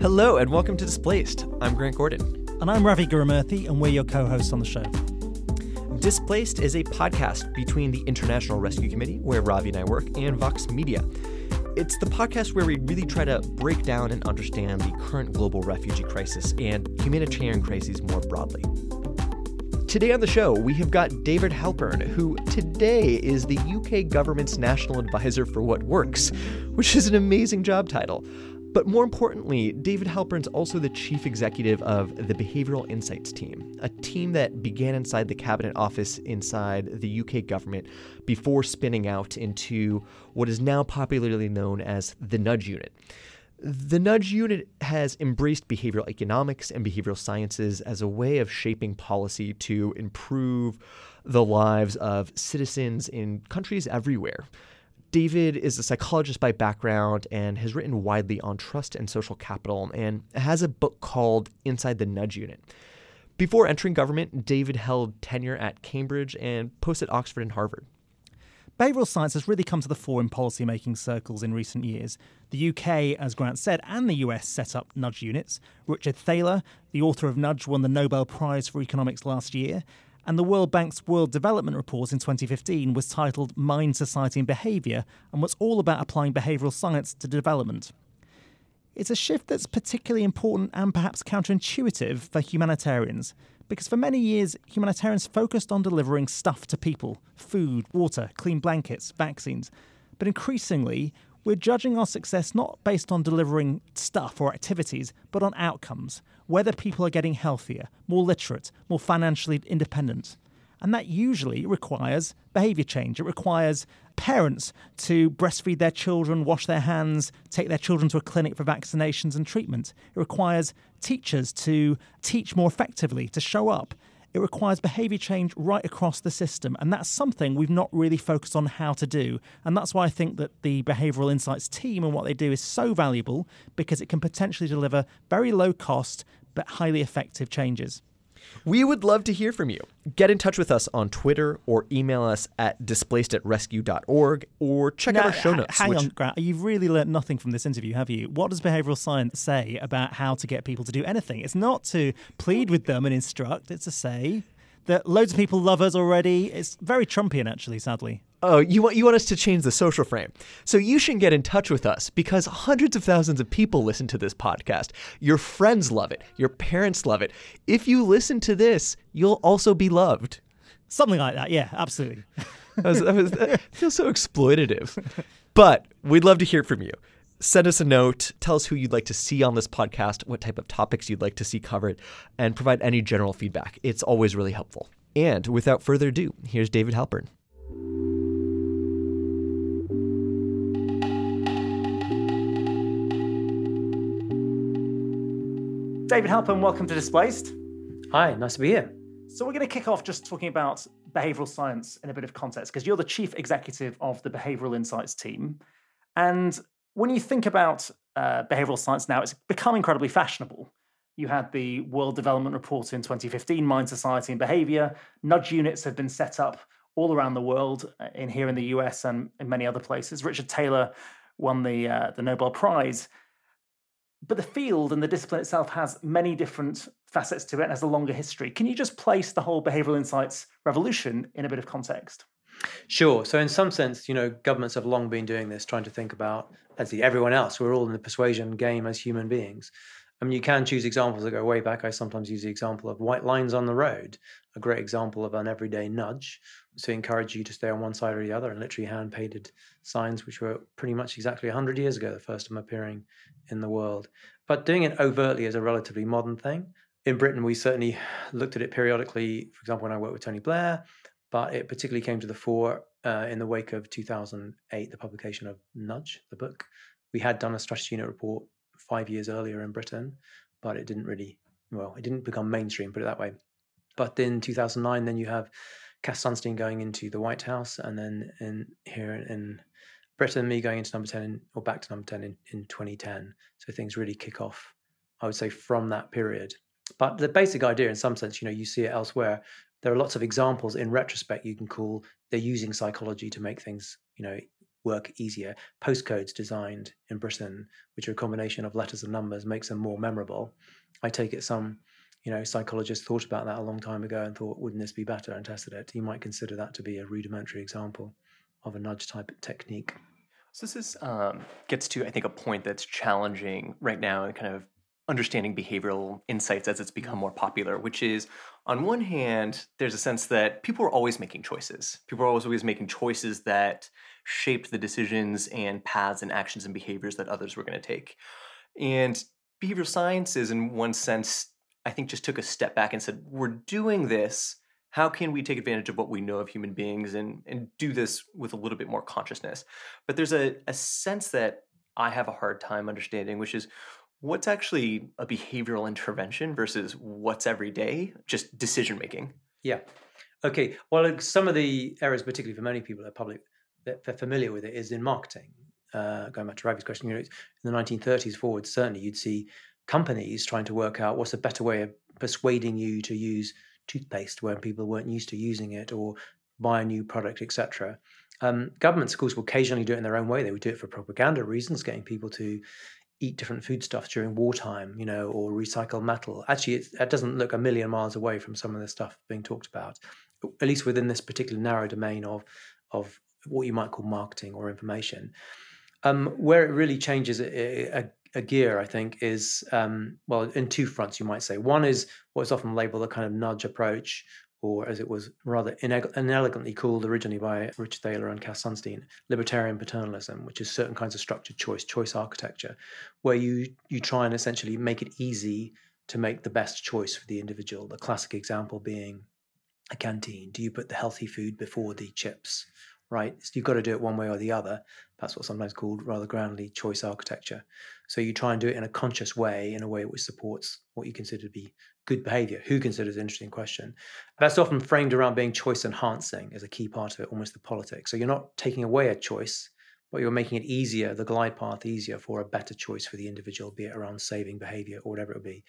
Hello and welcome to Displaced. I'm Grant Gordon. And I'm Ravi Gurumurthy, and we're your co hosts on the show. Displaced is a podcast between the International Rescue Committee, where Ravi and I work, and Vox Media. It's the podcast where we really try to break down and understand the current global refugee crisis and humanitarian crises more broadly. Today on the show, we have got David Halpern, who today is the UK government's National Advisor for What Works, which is an amazing job title. But more importantly, David Halpern's also the chief executive of the Behavioral Insights Team, a team that began inside the Cabinet Office inside the UK government before spinning out into what is now popularly known as the Nudge Unit. The Nudge Unit has embraced behavioral economics and behavioral sciences as a way of shaping policy to improve the lives of citizens in countries everywhere. David is a psychologist by background and has written widely on trust and social capital and has a book called Inside the Nudge Unit. Before entering government, David held tenure at Cambridge and post at Oxford and Harvard. Behavioural science has really come to the fore in policymaking circles in recent years. The UK, as Grant said, and the US set up nudge units. Richard Thaler, the author of Nudge, won the Nobel Prize for Economics last year. And the World Bank's World Development Report in 2015 was titled Mind, Society and Behaviour and was all about applying behavioural science to development. It's a shift that's particularly important and perhaps counterintuitive for humanitarians, because for many years, humanitarians focused on delivering stuff to people food, water, clean blankets, vaccines. But increasingly, we're judging our success not based on delivering stuff or activities, but on outcomes, whether people are getting healthier, more literate, more financially independent. And that usually requires behavior change. It requires parents to breastfeed their children, wash their hands, take their children to a clinic for vaccinations and treatment. It requires teachers to teach more effectively, to show up. It requires behaviour change right across the system, and that's something we've not really focused on how to do. And that's why I think that the Behavioural Insights team and what they do is so valuable because it can potentially deliver very low cost but highly effective changes. We would love to hear from you. Get in touch with us on Twitter or email us at displaced at rescue.org or check out our show notes. Hang which... on, Grant. You've really learned nothing from this interview, have you? What does behavioral science say about how to get people to do anything? It's not to plead with them and instruct, it's to say that loads of people love us already. It's very Trumpian, actually, sadly. Oh, you want you want us to change the social frame. So you should get in touch with us because hundreds of thousands of people listen to this podcast. Your friends love it. Your parents love it. If you listen to this, you'll also be loved. Something like that. Yeah, absolutely. that, was, that, was, that feels so exploitative. But we'd love to hear from you. Send us a note. Tell us who you'd like to see on this podcast, what type of topics you'd like to see covered, and provide any general feedback. It's always really helpful. And without further ado, here's David Halpern. David Halpern, welcome to Displaced. Hi, nice to be here. So, we're going to kick off just talking about behavioral science in a bit of context because you're the chief executive of the Behavioral Insights team. And when you think about uh, behavioral science now, it's become incredibly fashionable. You had the World Development Report in 2015, Mind, Society, and Behavior. Nudge units have been set up all around the world, uh, in here in the US and in many other places. Richard Thaler won the uh, the Nobel Prize but the field and the discipline itself has many different facets to it and has a longer history. Can you just place the whole behavioral insights revolution in a bit of context? Sure. So, in some sense, you know, governments have long been doing this, trying to think about, as the everyone else, we're all in the persuasion game as human beings. I mean, you can choose examples that go way back. I sometimes use the example of white lines on the road, a great example of an everyday nudge to encourage you to stay on one side or the other, and literally hand painted signs, which were pretty much exactly 100 years ago, the first time appearing in the world. But doing it overtly is a relatively modern thing. In Britain, we certainly looked at it periodically, for example, when I worked with Tony Blair, but it particularly came to the fore uh, in the wake of 2008, the publication of Nudge, the book. We had done a strategy unit report five years earlier in Britain, but it didn't really, well, it didn't become mainstream, put it that way. But in 2009, then you have Cass Sunstein going into the White House, and then in here in Britain, me going into number 10 or back to number 10 in, in 2010. So things really kick off, I would say, from that period. But the basic idea, in some sense, you know, you see it elsewhere. there are lots of examples in retrospect you can call they're using psychology to make things, you know, work easier. Postcodes designed in Britain, which are a combination of letters and numbers, makes them more memorable. I take it some, you know, psychologists thought about that a long time ago and thought, wouldn't this be better, and tested it. You might consider that to be a rudimentary example of a nudge type technique. So this is, um, gets to I think a point that's challenging right now and kind of understanding behavioral insights as it's become more popular, which is on one hand, there's a sense that people are always making choices. People are always, always making choices that shaped the decisions and paths and actions and behaviors that others were going to take. And behavioral sciences, in one sense, I think just took a step back and said, we're doing this. How can we take advantage of what we know of human beings and, and do this with a little bit more consciousness? But there's a, a sense that I have a hard time understanding, which is what's actually a behavioral intervention versus what's every day, just decision making? Yeah. Okay. Well, some of the errors, particularly for many people, are public that they're familiar with it, is in marketing. Uh, going back to Ravi's question, you know, in the 1930s forward, certainly you'd see companies trying to work out what's a better way of persuading you to use toothpaste when people weren't used to using it, or buy a new product, etc. Um, governments, of course, will occasionally do it in their own way. They would do it for propaganda reasons, getting people to eat different foodstuffs during wartime, you know, or recycle metal. Actually, it, it doesn't look a million miles away from some of the stuff being talked about, at least within this particular narrow domain of of what you might call marketing or information. Um, where it really changes a, a, a gear, I think, is um, well in two fronts. You might say one is what is often labeled a kind of nudge approach, or as it was rather inelegantly called originally by Richard Thaler and Cass Sunstein, libertarian paternalism, which is certain kinds of structured choice, choice architecture, where you you try and essentially make it easy to make the best choice for the individual. The classic example being a canteen. Do you put the healthy food before the chips? Right? So you've got to do it one way or the other. That's what's sometimes called rather grandly choice architecture. So you try and do it in a conscious way, in a way which supports what you consider to be good behavior. Who considers an interesting question? That's often framed around being choice enhancing as a key part of it, almost the politics. So you're not taking away a choice, but you're making it easier, the glide path easier for a better choice for the individual, be it around saving behavior or whatever it would be.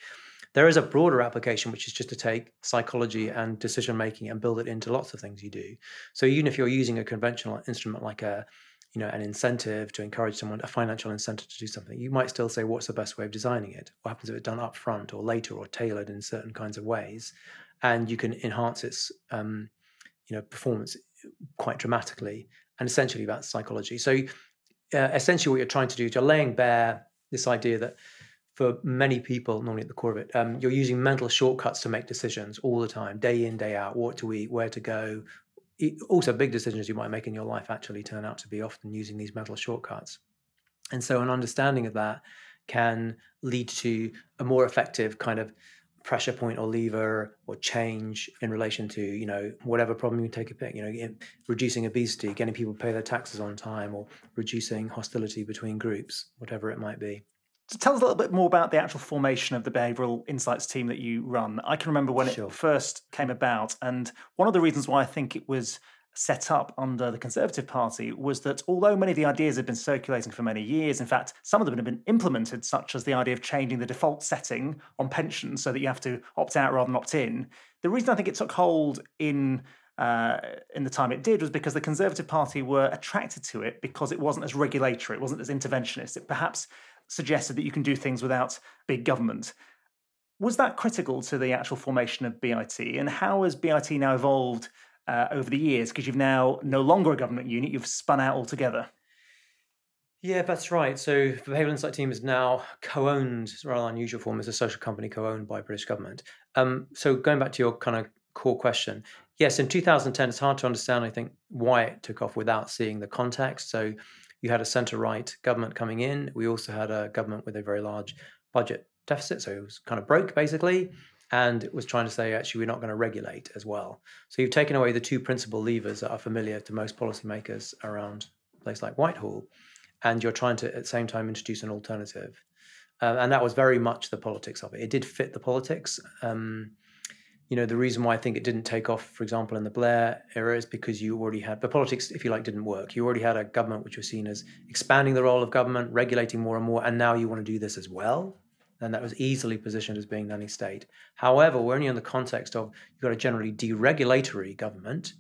There is a broader application, which is just to take psychology and decision making and build it into lots of things you do. So even if you're using a conventional instrument like a you know an incentive to encourage someone a financial incentive to do something you might still say what's the best way of designing it? What happens if it's done up front or later or tailored in certain kinds of ways? And you can enhance its um, you know performance quite dramatically. And essentially that's psychology. So uh, essentially what you're trying to do is you're laying bare this idea that for many people, normally at the core of it, um, you're using mental shortcuts to make decisions all the time, day in, day out, what to eat, where to go. also, big decisions you might make in your life actually turn out to be often using these mental shortcuts. And so, an understanding of that can lead to a more effective kind of pressure point or lever or change in relation to you know whatever problem you take a pick you know reducing obesity getting people to pay their taxes on time or reducing hostility between groups whatever it might be so tell us a little bit more about the actual formation of the behavioral insights team that you run. I can remember when sure. it first came about, and one of the reasons why I think it was set up under the Conservative Party was that although many of the ideas had been circulating for many years, in fact, some of them had been implemented, such as the idea of changing the default setting on pensions so that you have to opt out rather than opt in. The reason I think it took hold in uh, in the time it did was because the Conservative Party were attracted to it because it wasn't as regulatory, it wasn't as interventionist. It perhaps suggested that you can do things without big government. Was that critical to the actual formation of BIT? And how has BIT now evolved uh, over the years? Because you've now no longer a government unit, you've spun out altogether. Yeah, that's right. So the Behavioural Insight Team is now co-owned, rather unusual form, as a social company co-owned by British government. Um, so going back to your kind of core question, yes, in 2010, it's hard to understand, I think, why it took off without seeing the context. So you had a centre right government coming in. We also had a government with a very large budget deficit, so it was kind of broke basically, and it was trying to say actually we're not going to regulate as well. So you've taken away the two principal levers that are familiar to most policymakers around a place like Whitehall, and you're trying to at the same time introduce an alternative. Uh, and that was very much the politics of it. It did fit the politics. Um, you know, the reason why I think it didn't take off, for example, in the Blair era is because you already had the politics, if you like, didn't work. You already had a government which was seen as expanding the role of government, regulating more and more, and now you want to do this as well. and that was easily positioned as being nanny state. However, we're only in the context of you've got a generally deregulatory government,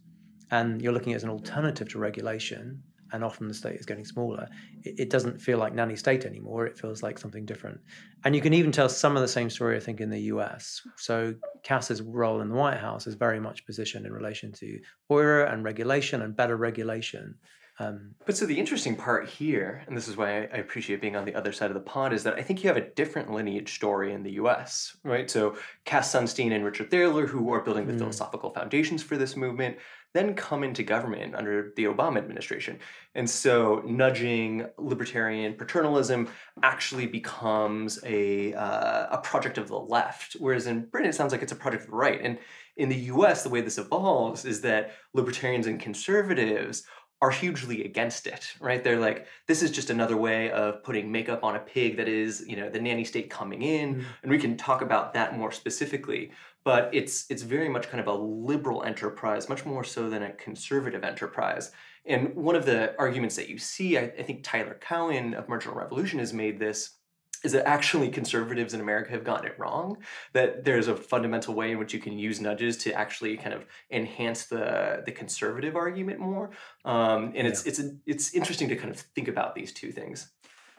and you're looking at as an alternative to regulation, and often the state is getting smaller. It, it, doesn't feel like nanny state anymore. It feels like something different. And you can even tell some of the same story, I think, in the US. So Cass's role in the White House is very much positioned in relation to OIRA and regulation and better regulation um, but so the interesting part here, and this is why I appreciate being on the other side of the pond, is that I think you have a different lineage story in the U.S. Right, so Cass Sunstein and Richard Thaler, who are building the mm. philosophical foundations for this movement, then come into government under the Obama administration, and so nudging libertarian paternalism actually becomes a uh, a project of the left, whereas in Britain it sounds like it's a project of the right, and in the US, the way this evolves is that libertarians and conservatives are hugely against it, right? They're like, this is just another way of putting makeup on a pig that is, you know, the nanny state coming in. Mm. And we can talk about that more specifically. But it's it's very much kind of a liberal enterprise, much more so than a conservative enterprise. And one of the arguments that you see, I, I think Tyler Cowen of Marginal Revolution has made this is that actually conservatives in America have gotten it wrong. That there's a fundamental way in which you can use nudges to actually kind of enhance the the conservative argument more. Um, and it's yeah. it's it's interesting to kind of think about these two things.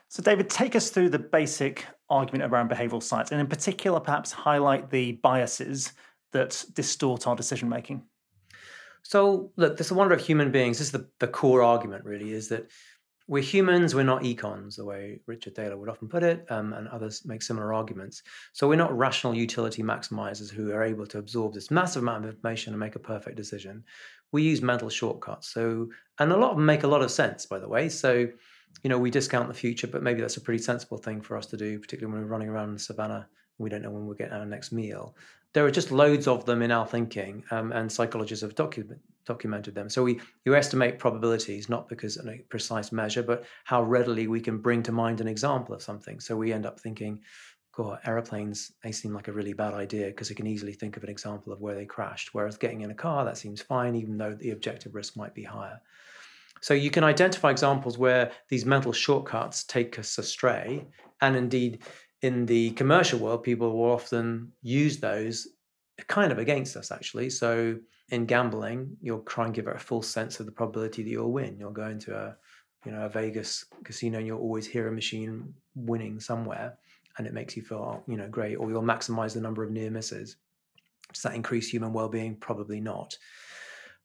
So, David, take us through the basic argument around behavioral science, and in particular, perhaps highlight the biases that distort our decision making. So, look, this is wonder of human beings. This is the, the core argument, really, is that we're humans, we're not econs, the way Richard Thaler would often put it, um, and others make similar arguments. So we're not rational utility maximizers who are able to absorb this massive amount of information and make a perfect decision. We use mental shortcuts. So, and a lot of them make a lot of sense, by the way. So, you know, we discount the future, but maybe that's a pretty sensible thing for us to do, particularly when we're running around in the savannah we don't know when we'll get our next meal. There are just loads of them in our thinking, um, and psychologists have document, documented them. So we you estimate probabilities not because a precise measure, but how readily we can bring to mind an example of something. So we end up thinking, God, aeroplanes they seem like a really bad idea because you can easily think of an example of where they crashed. Whereas getting in a car that seems fine, even though the objective risk might be higher. So you can identify examples where these mental shortcuts take us astray, and indeed in the commercial world, people will often use those kind of against us, actually. So in gambling, you'll try and give it a full sense of the probability that you'll win. You'll go into a, you know, a Vegas casino and you'll always hear a machine winning somewhere, and it makes you feel, you know, great. Or you'll maximize the number of near misses. Does that increase human well-being? Probably not.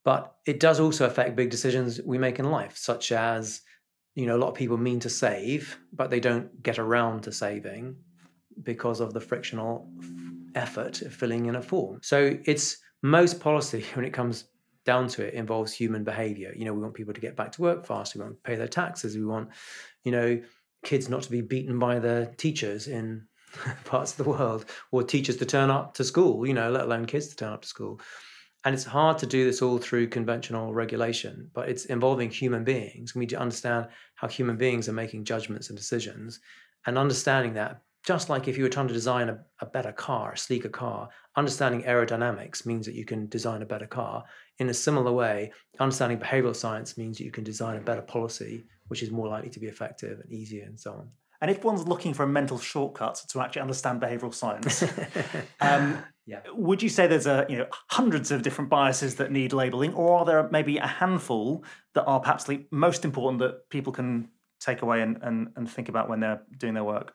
But it does also affect big decisions we make in life, such as you know, a lot of people mean to save, but they don't get around to saving because of the frictional effort of filling in a form. So it's most policy when it comes down to it involves human behavior. You know, we want people to get back to work fast. We want to pay their taxes. We want, you know, kids not to be beaten by their teachers in parts of the world, or teachers to turn up to school. You know, let alone kids to turn up to school. And it's hard to do this all through conventional regulation, but it's involving human beings. We need to understand how human beings are making judgments and decisions. And understanding that, just like if you were trying to design a, a better car, a sleeker car, understanding aerodynamics means that you can design a better car. In a similar way, understanding behavioral science means that you can design a better policy, which is more likely to be effective and easier and so on. And if one's looking for a mental shortcut to actually understand behavioral science, um, yeah. would you say there's a you know hundreds of different biases that need labeling, or are there maybe a handful that are perhaps the most important that people can take away and, and, and think about when they're doing their work?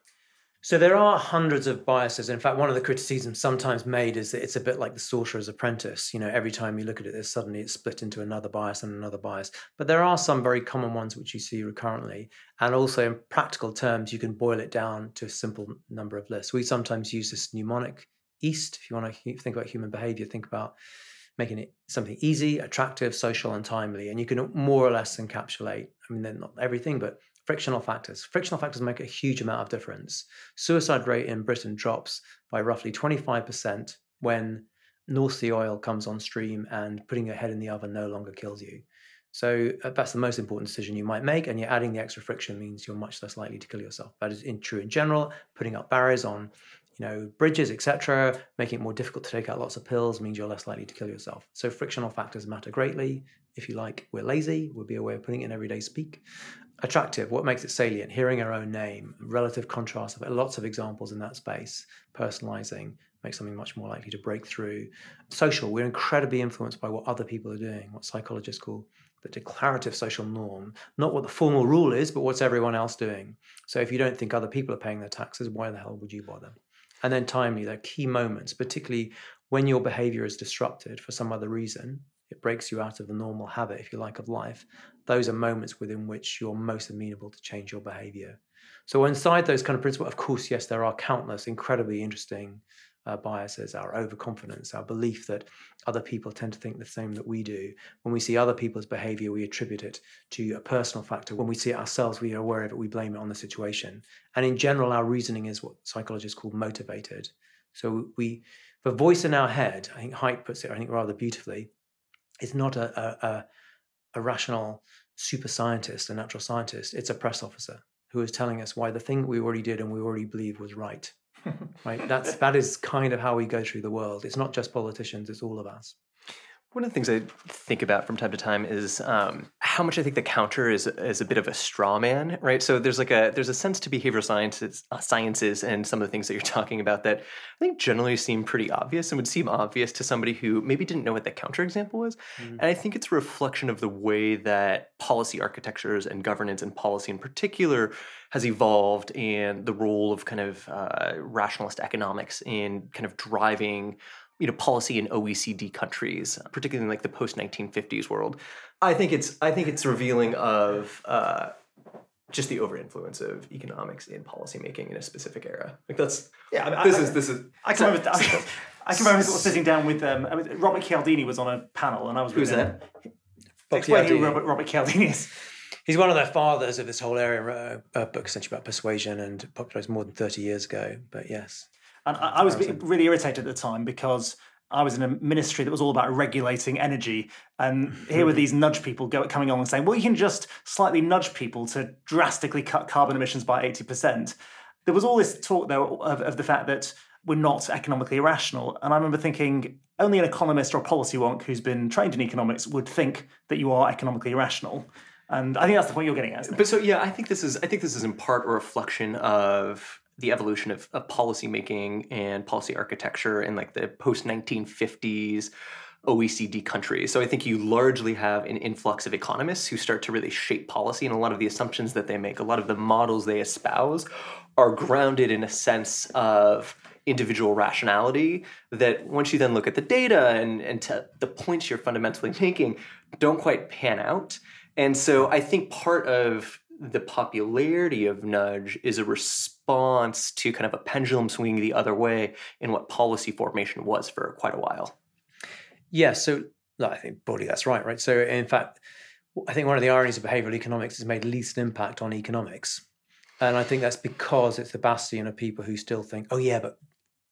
So there are hundreds of biases. In fact, one of the criticisms sometimes made is that it's a bit like the sorcerer's apprentice. You know, every time you look at it, there's suddenly it's split into another bias and another bias. But there are some very common ones which you see recurrently. And also in practical terms, you can boil it down to a simple number of lists. We sometimes use this mnemonic EAST. If you want to think about human behavior, think about making it something easy, attractive, social, and timely. And you can more or less encapsulate, I mean, they're not everything, but Frictional factors. Frictional factors make a huge amount of difference. Suicide rate in Britain drops by roughly 25% when North Sea oil comes on stream and putting your head in the oven no longer kills you. So uh, that's the most important decision you might make, and you're adding the extra friction means you're much less likely to kill yourself. That is in, true in general. Putting up barriers on, you know, bridges, etc., making it more difficult to take out lots of pills means you're less likely to kill yourself. So frictional factors matter greatly. If you like, we're lazy would be a way of putting it in everyday speak. attractive? What makes it salient? Hearing our own name, relative contrast of lots of examples in that space, personalizing makes something much more likely to break through. Social, we're incredibly influenced by what other people are doing, what psychologists call the declarative social norm, not what the formal rule is, but what's everyone else doing. So if you don't think other people are paying their taxes, why the hell would you bother? And then timely, they're key moments, particularly when your behavior is disrupted for some other reason, it breaks you out of the normal habit, if you like, of life. Those are moments within which you're most amenable to change your behavior. So, inside those kind of principles, of course, yes, there are countless incredibly interesting uh, biases, our overconfidence, our belief that other people tend to think the same that we do. When we see other people's behavior, we attribute it to a personal factor. When we see it ourselves, we are aware of it, we blame it on the situation. And in general, our reasoning is what psychologists call motivated. So we, the voice in our head, I think Haidt puts it, I think rather beautifully, is not a, a, a rational super scientist, a natural scientist. It's a press officer who is telling us why the thing we already did and we already believe was right. Right. That's that is kind of how we go through the world. It's not just politicians; it's all of us. One of the things I think about from time to time is um, how much I think the counter is is a bit of a straw man, right? So there's like a there's a sense to behavioral sciences, uh, sciences, and some of the things that you're talking about that I think generally seem pretty obvious and would seem obvious to somebody who maybe didn't know what the counterexample was. Mm-hmm. And I think it's a reflection of the way that policy architectures and governance and policy in particular has evolved and the role of kind of uh, rationalist economics in kind of driving you know policy in OECD countries, particularly in like the post 1950s world. I think it's I think it's revealing of uh, just the over influence of economics in policymaking in a specific era. Like that's yeah. I mean, this I, is this is. I can remember. I, I can remember sort of sitting down with um, I mean, Robert Cialdini was on a panel, and I was who's that? Explain who Robert, Robert Cialdini is. He's one of the fathers of this whole area. A book essentially about persuasion and popularized more than thirty years ago. But yes, and I, I was really irritated at the time because I was in a ministry that was all about regulating energy, and here were hmm. these nudge people go, coming along and saying, "Well, you can just slightly nudge people to drastically cut carbon emissions by eighty percent." There was all this talk, though, of, of the fact that we're not economically irrational, and I remember thinking only an economist or a policy wonk who's been trained in economics would think that you are economically irrational. And I think that's the point you're getting at. But so yeah, I think this is I think this is in part a reflection of the evolution of, of policy making and policy architecture in like the post 1950s OECD countries. So I think you largely have an influx of economists who start to really shape policy, and a lot of the assumptions that they make, a lot of the models they espouse, are grounded in a sense of individual rationality that once you then look at the data and, and to the points you're fundamentally making don't quite pan out. And so I think part of the popularity of nudge is a response to kind of a pendulum swinging the other way in what policy formation was for quite a while. Yeah, so I think broadly that's right, right? So in fact, I think one of the ironies of behavioral economics has made least impact on economics. And I think that's because it's the bastion of people who still think, oh yeah, but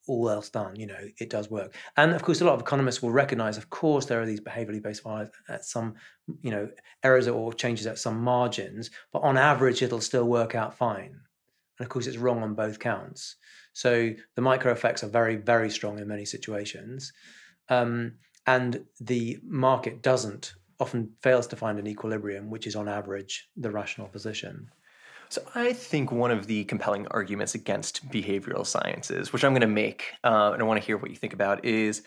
all else done, you know, it does work. And of course, a lot of economists will recognize, of course, there are these behaviorally based at some, you know, errors or changes at some margins, but on average, it'll still work out fine. And of course, it's wrong on both counts. So the micro effects are very, very strong in many situations. Um, and the market doesn't, often fails to find an equilibrium, which is on average the rational position. So I think one of the compelling arguments against behavioral sciences, which I'm going to make, uh, and I want to hear what you think about, is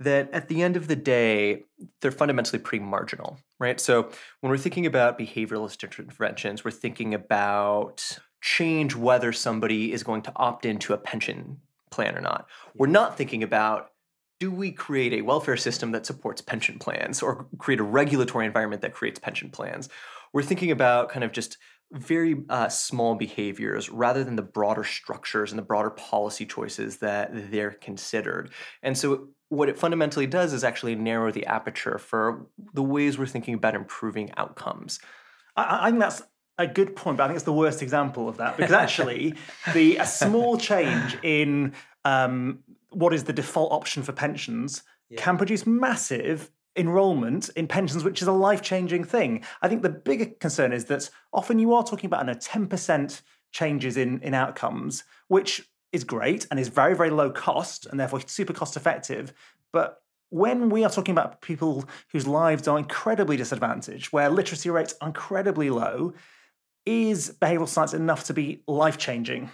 that at the end of the day, they're fundamentally pretty marginal, right? So when we're thinking about behavioralist interventions, we're thinking about change whether somebody is going to opt into a pension plan or not. We're not thinking about do we create a welfare system that supports pension plans or create a regulatory environment that creates pension plans? We're thinking about kind of just very uh, small behaviors rather than the broader structures and the broader policy choices that they're considered. And so, what it fundamentally does is actually narrow the aperture for the ways we're thinking about improving outcomes. I, I think that's a good point, but I think it's the worst example of that because actually, the a small change in um, what is the default option for pensions yeah. can produce massive enrollment in pensions, which is a life changing thing. I think the bigger concern is that often you are talking about a 10% changes in, in outcomes, which is great and is very, very low cost and therefore super cost effective. But when we are talking about people whose lives are incredibly disadvantaged, where literacy rates are incredibly low, Is behavioral science enough to be life changing?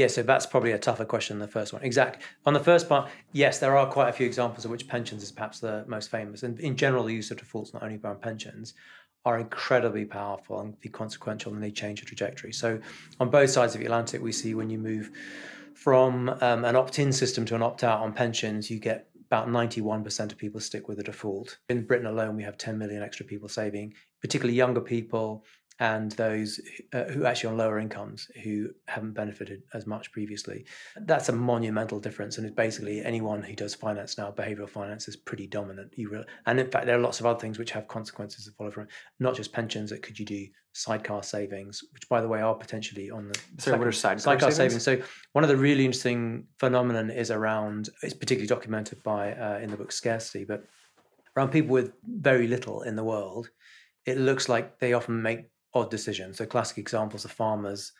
Yeah, so that's probably a tougher question than the first one. Exactly. On the first part, yes, there are quite a few examples of which pensions is perhaps the most famous. And in general, the use of defaults, not only around pensions, are incredibly powerful and be consequential and they change the trajectory. So on both sides of the Atlantic, we see when you move from um, an opt-in system to an opt-out on pensions, you get about 91% of people stick with the default. In Britain alone, we have 10 million extra people saving, particularly younger people and those uh, who actually on lower incomes who haven't benefited as much previously. That's a monumental difference, and it's basically anyone who does finance now, behavioral finance is pretty dominant. You really, and in fact, there are lots of other things which have consequences that follow from it. Not just pensions. That could you do sidecar savings, which by the way are potentially on the so what are sidecar, sidecar savings? savings? So one of the really interesting phenomenon is around. It's particularly documented by uh, in the book Scarcity, but around people with very little in the world. It looks like they often make odd decisions. So classic examples of farmers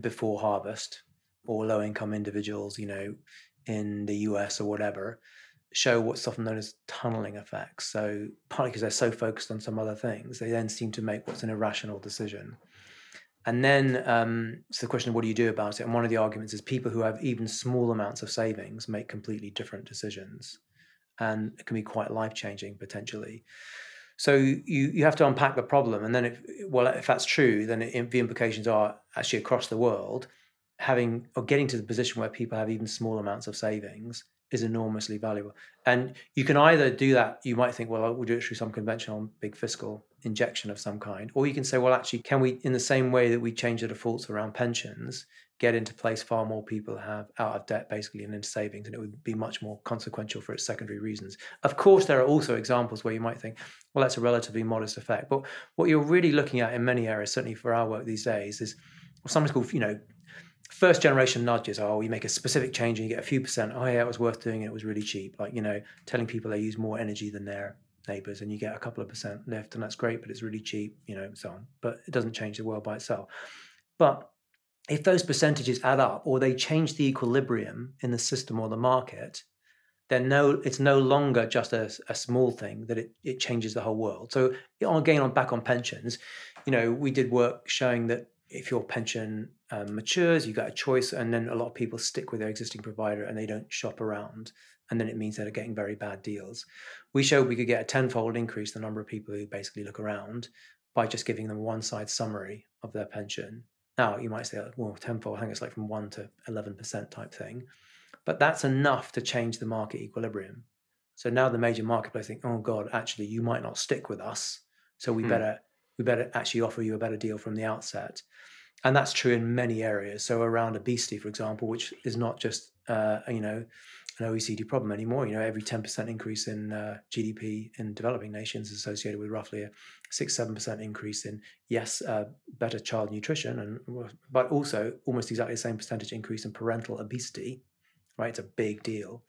before harvest or low income individuals, you know, in the US or whatever, show what's often known as tunneling effects. So partly because they're so focused on some other things, they then seem to make what's an irrational decision. And then um, it's the question of what do you do about it? And one of the arguments is people who have even small amounts of savings make completely different decisions. And it can be quite life changing potentially. So you you have to unpack the problem, and then if well if that's true, then it, the implications are actually across the world, having or getting to the position where people have even small amounts of savings is enormously valuable. And you can either do that, you might think, well, we'll do it through some conventional big fiscal injection of some kind, or you can say, well, actually, can we, in the same way that we change the defaults around pensions, get into place far more people have out of debt basically and into savings and it would be much more consequential for its secondary reasons. Of course there are also examples where you might think well that's a relatively modest effect but what you're really looking at in many areas certainly for our work these days is something's called you know first generation nudges. Oh you make a specific change and you get a few percent. Oh yeah it was worth doing it it was really cheap. Like you know telling people they use more energy than their neighbors and you get a couple of percent left and that's great but it's really cheap you know so on. But it doesn't change the world by itself. But if those percentages add up or they change the equilibrium in the system or the market, then no, it's no longer just a, a small thing that it, it changes the whole world. So again, on back on pensions, you know, we did work showing that if your pension um, matures, you got a choice, and then a lot of people stick with their existing provider and they don't shop around, and then it means they're getting very bad deals. We showed we could get a tenfold increase the number of people who basically look around by just giving them one side summary of their pension now, you might say, well, tenfold, I think it's like from 1 to 11% type thing. But that's enough to change the market equilibrium. So now the major marketplace think, oh God, actually, you might not stick with us. So we hmm. better we better actually offer you a better deal from the outset. And that's true in many areas. So around obesity, for example, which is not just uh, you know an OECD problem anymore. You know, every 10% increase in uh, GDP in developing nations is associated with roughly a six, seven percent increase in yes, uh, better child nutrition, and but also almost exactly the same percentage increase in parental obesity. Right, it's a big deal.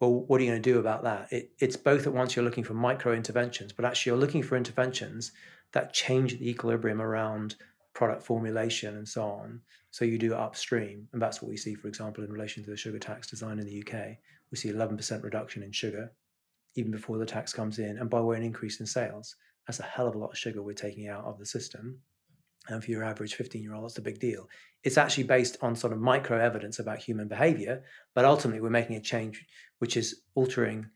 Well, what are you going to do about that? It, it's both at once you're looking for micro interventions, but actually you're looking for interventions that change the equilibrium around product formulation and so on. So you do upstream. And that's what we see, for example, in relation to the sugar tax design in the UK. We see 11% reduction in sugar even before the tax comes in. And by way, an increase in sales. That's a hell of a lot of sugar we're taking out of the system. And for your average 15 year old, that's a big deal. It's actually based on sort of micro evidence about human behavior, but ultimately we're making a change which is altering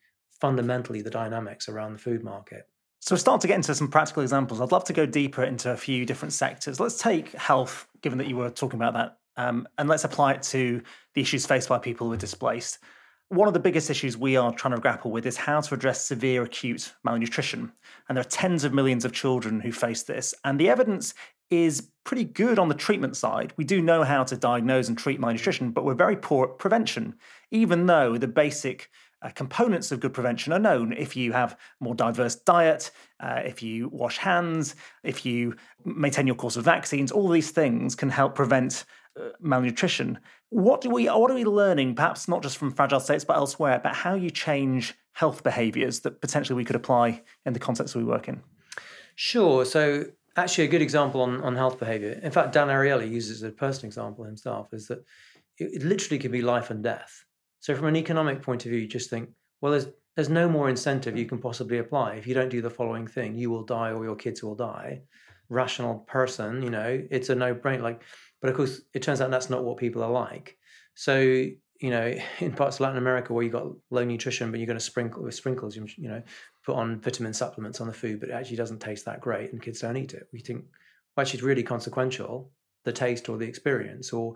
fundamentally the dynamics around the food market. So we're starting to get into some practical examples. I'd love to go deeper into a few different sectors. Let's take health, given that you were talking about that, um, and let's apply it to the issues faced by people who are displaced. One of the biggest issues we are trying to grapple with is how to address severe acute malnutrition. And there are tens of millions of children who face this. And the evidence is pretty good on the treatment side. We do know how to diagnose and treat malnutrition, but we're very poor at prevention, even though the basic uh, components of good prevention are known. If you have a more diverse diet, uh, if you wash hands, if you maintain your course of vaccines, all these things can help prevent malnutrition. What do we what are we learning, perhaps not just from fragile states but elsewhere, about how you change health behaviours that potentially we could apply in the context we work in? Sure. So actually a good example on, on health behaviour. In fact, Dan Ariely uses a personal example himself, is that it, it literally could be life and death so from an economic point of view, you just think, well, there's there's no more incentive you can possibly apply. If you don't do the following thing, you will die or your kids will die. rational person, you know, it's a no brainer. Like, but of course, it turns out that's not what people are like. So, you know, in parts of Latin America where you've got low nutrition, but you're going to sprinkle with sprinkles, you, you know, put on vitamin supplements on the food, but it actually doesn't taste that great, and kids don't eat it. We think, well, actually, it's really consequential the taste or the experience, or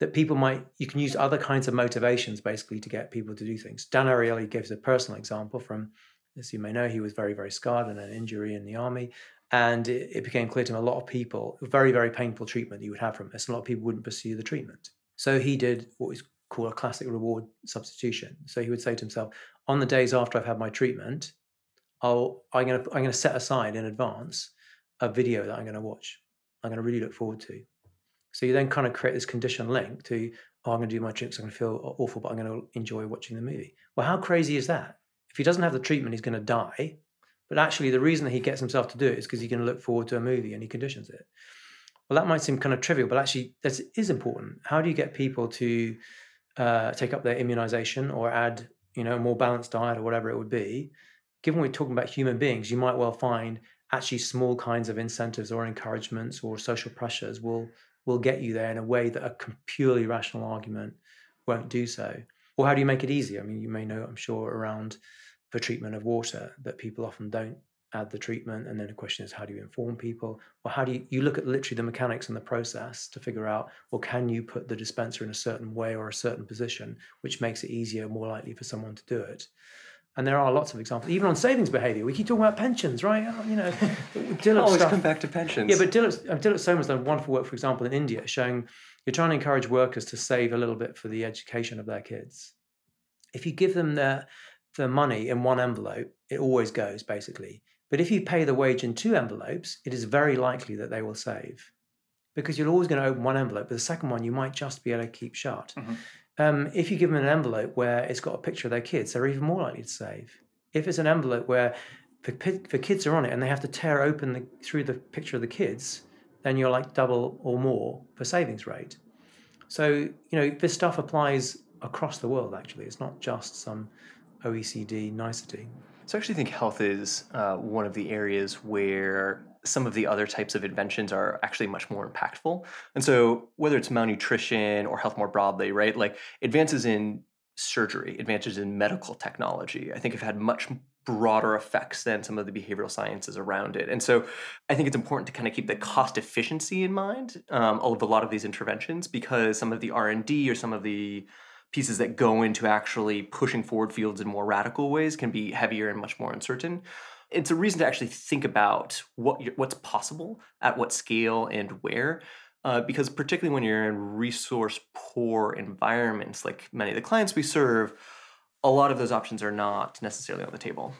that people might you can use other kinds of motivations basically to get people to do things. Dan Ariely gives a personal example from, as you may know, he was very very scarred and an injury in the army, and it, it, became clear to him a lot of people very very painful treatment you would have from this. A lot of people wouldn't pursue the treatment, so he did what is called a classic reward substitution. So he would say to himself, on the days after I've had my treatment, I'll I'm gonna I'm gonna set aside in advance a video that I'm gonna watch. I'm gonna really look forward to so you then kind of create this condition link to, oh, I'm going to do my tricks, I'm going to feel awful, but I'm going to enjoy watching the movie. Well, how crazy is that? If he doesn't have the treatment, he's going to die. But actually, the reason that he gets himself to do it is because going to look forward to a movie and he conditions it. Well, that might seem kind of trivial, but actually, this is important. How do you get people to uh, take up their immunization or add, you know, a more balanced diet or whatever it would be? Given we're talking about human beings, you might well find actually small kinds of incentives or encouragements or social pressures will will get you there in a way that a purely rational argument won't do so. Or how do you make it easier? I mean, you may know, I'm sure, around the treatment of water that people often don't add the treatment. And then the question is, how do you inform people? Or how do you, you look at literally the mechanics and the process to figure out, well, can you put the dispenser in a certain way or a certain position, which makes it easier, more likely for someone to do it? And there are lots of examples, even on savings behaviour. We keep talking about pensions, right? Oh, you know, Dilip always stuff. come back to pensions. Yeah, but Dilip, um, Dilip Soman's done wonderful work, for example, in India, showing you're trying to encourage workers to save a little bit for the education of their kids. If you give them the the money in one envelope, it always goes basically. But if you pay the wage in two envelopes, it is very likely that they will save, because you're always going to open one envelope, but the second one you might just be able to keep shut. Mm-hmm. Um, if you give them an envelope where it's got a picture of their kids, they're even more likely to save. If it's an envelope where the, the kids are on it and they have to tear open the, through the picture of the kids, then you're like double or more for savings rate. So, you know, this stuff applies across the world, actually. It's not just some OECD nicety. So I actually think health is uh, one of the areas where some of the other types of inventions are actually much more impactful. And so, whether it's malnutrition or health more broadly, right? Like advances in surgery, advances in medical technology, I think have had much broader effects than some of the behavioral sciences around it. And so, I think it's important to kind of keep the cost efficiency in mind um, of a lot of these interventions because some of the R and D or some of the pieces that go into actually pushing forward fields in more radical ways can be heavier and much more uncertain it's a reason to actually think about what what's possible at what scale and where. Uh, because particularly when you're in resource poor environments, like many of the clients we serve, a lot of those options are not necessarily on the table.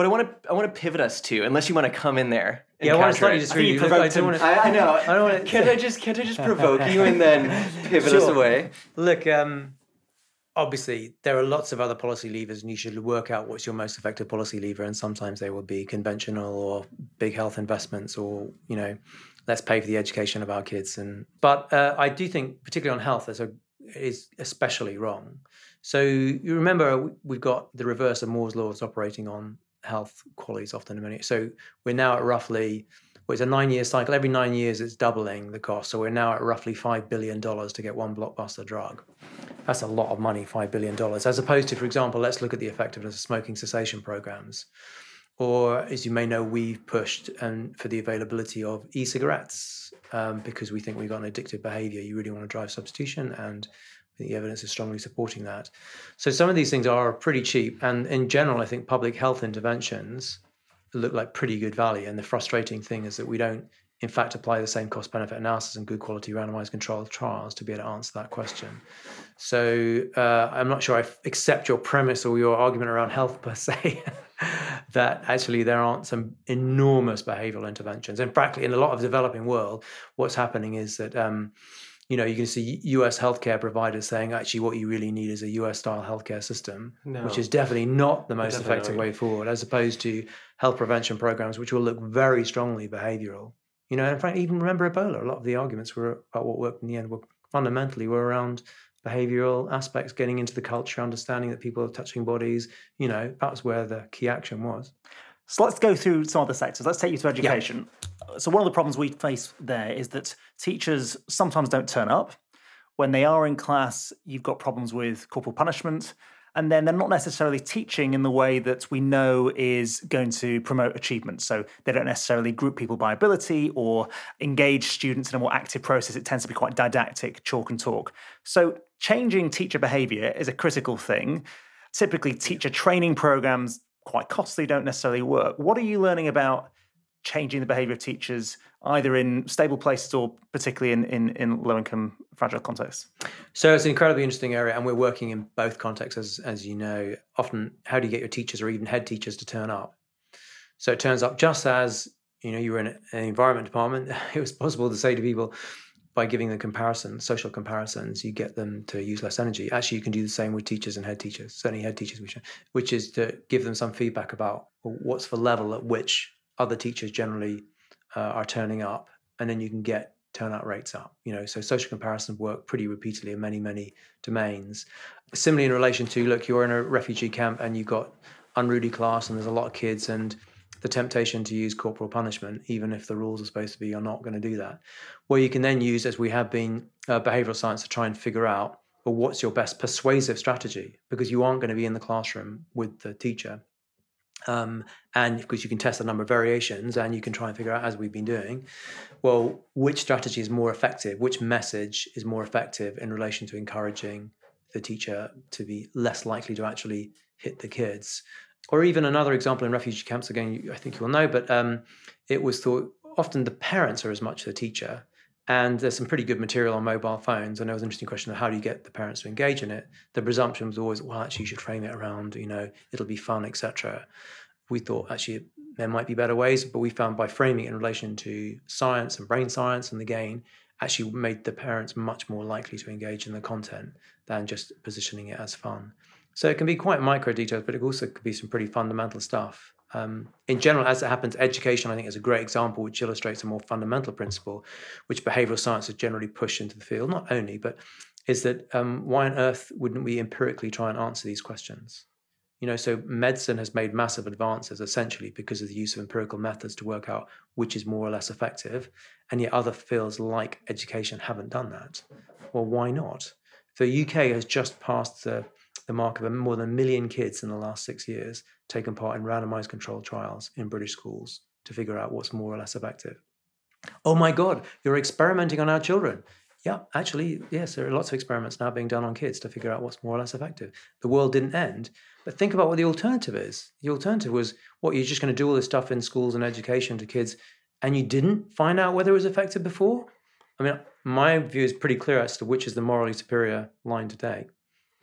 But I want to I want to pivot us to unless you want to come in there. Yeah, I want to slightly just you. I, I, I know. I don't want to. Can't I just can't I just provoke you and then pivot sure. us away? Look, um, obviously there are lots of other policy levers and you should work out what's your most effective policy lever and sometimes they will be conventional or big health investments or you know let's pay for the education of our kids and but uh, i do think particularly on health there's a is especially wrong so you remember we've got the reverse of moore's laws operating on health qualities often in many so we're now at roughly well, it's a nine year cycle. Every nine years, it's doubling the cost. So we're now at roughly $5 billion to get one blockbuster drug. That's a lot of money, $5 billion, as opposed to, for example, let's look at the effectiveness of smoking cessation programs. Or, as you may know, we've pushed and for the availability of e cigarettes um, because we think we've got an addictive behavior. You really want to drive substitution, and the evidence is strongly supporting that. So, some of these things are pretty cheap. And in general, I think public health interventions look like pretty good value. And the frustrating thing is that we don't, in fact, apply the same cost benefit analysis and good quality randomized controlled trials to be able to answer that question. So uh, I'm not sure I accept your premise or your argument around health per se. that actually there aren't some enormous behavioral interventions. And frankly, in a lot of developing world, what's happening is that um, you know, you can see US healthcare providers saying actually what you really need is a US style healthcare system, no. which is definitely not the most definitely. effective way forward, as opposed to health prevention programs, which will look very strongly behavioral. You know, in fact, even remember Ebola, a lot of the arguments were about what worked in the end were fundamentally were around behavioral aspects, getting into the culture, understanding that people are touching bodies. You know, that's where the key action was. So let's go through some other sectors. Let's take you to education. Yeah. So one of the problems we face there is that teachers sometimes don't turn up. When they are in class, you've got problems with corporal punishment and then they're not necessarily teaching in the way that we know is going to promote achievement. So they don't necessarily group people by ability or engage students in a more active process. It tends to be quite didactic, chalk and talk. So changing teacher behavior is a critical thing. Typically, teacher training programs, quite costly, don't necessarily work. What are you learning about changing the behavior of teachers either in stable places or particularly in, in, in low income fragile contexts? So it's an incredibly interesting area, and we're working in both contexts, as, as you know. Often, how do you get your teachers or even head teachers to turn up? So it turns up just as you know you were in an environment department, it was possible to say to people, by giving them comparisons, social comparisons, you get them to use less energy. Actually, you can do the same with teachers and head teachers, certainly head teachers, which, is to give them some feedback about what's the level at which other teachers generally uh, are turning up, and then you can get turnout rates up. You know, so social comparisons work pretty repeatedly in many many domains. Similarly, in relation to look, you're in a refugee camp and you've got unruly class, and there's a lot of kids and the temptation to use corporal punishment, even if the rules are supposed to be you're not going to do that. Well, you can then use, as we have been, uh, behavioral science to try and figure out, well, what's your best persuasive strategy? Because you aren't going to be in the classroom with the teacher. Um, and because you can test a number of variations and you can try and figure out as we've been doing well which strategy is more effective which message is more effective in relation to encouraging the teacher to be less likely to actually hit the kids or even another example in refugee camps again i think you'll know but um, it was thought often the parents are as much the teacher and there's some pretty good material on mobile phones. And there was an interesting question of how do you get the parents to engage in it? The presumption was always, well, actually, you should frame it around, you know, it'll be fun, etc. We thought actually there might be better ways, but we found by framing it in relation to science and brain science and the gain, actually made the parents much more likely to engage in the content than just positioning it as fun. So it can be quite micro details, but it also could be some pretty fundamental stuff. Um, in general, as it happens, education, I think, is a great example which illustrates a more fundamental principle, which behavioral science has generally pushed into the field. Not only, but is that um, why on earth wouldn't we empirically try and answer these questions? You know, so medicine has made massive advances essentially because of the use of empirical methods to work out which is more or less effective, and yet other fields like education haven't done that. Well, why not? The UK has just passed the the mark of more than a million kids in the last six years taken part in randomized controlled trials in British schools to figure out what's more or less effective. Oh my God, you're experimenting on our children. Yeah, actually, yes, there are lots of experiments now being done on kids to figure out what's more or less effective. The world didn't end, but think about what the alternative is. The alternative was what you're just going to do all this stuff in schools and education to kids, and you didn't find out whether it was effective before. I mean, my view is pretty clear as to which is the morally superior line to take.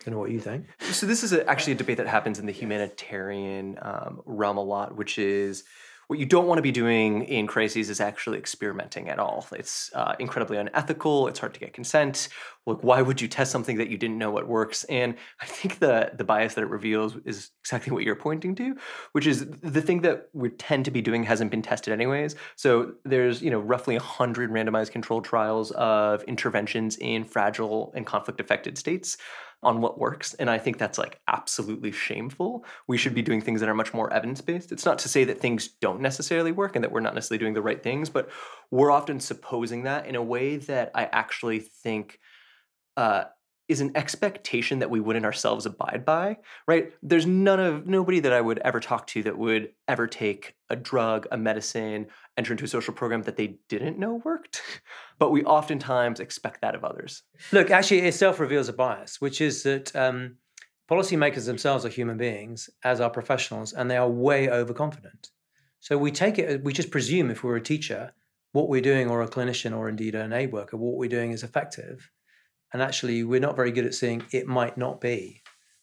I know what you think. So this is a, actually a debate that happens in the humanitarian um, realm a lot, which is what you don't want to be doing in crises is actually experimenting at all. It's uh, incredibly unethical. It's hard to get consent. Like, why would you test something that you didn't know what works? And I think the the bias that it reveals is exactly what you're pointing to, which is the thing that we tend to be doing hasn't been tested anyways. So there's you know roughly hundred randomized controlled trials of interventions in fragile and conflict affected states on what works. And I think that's like absolutely shameful. We should be doing things that are much more evidence based. It's not to say that things don't necessarily work and that we're not necessarily doing the right things, but we're often supposing that in a way that I actually think uh, is an expectation that we wouldn't ourselves abide by, right? There's none of nobody that I would ever talk to that would ever take a drug, a medicine, enter into a social program that they didn't know worked. But we oftentimes expect that of others. Look, actually, it self reveals a bias, which is that um, policymakers themselves are human beings, as are professionals, and they are way overconfident. So we take it, we just presume if we're a teacher, what we're doing, or a clinician, or indeed an aid worker, what we're doing is effective and actually we're not very good at seeing it might not be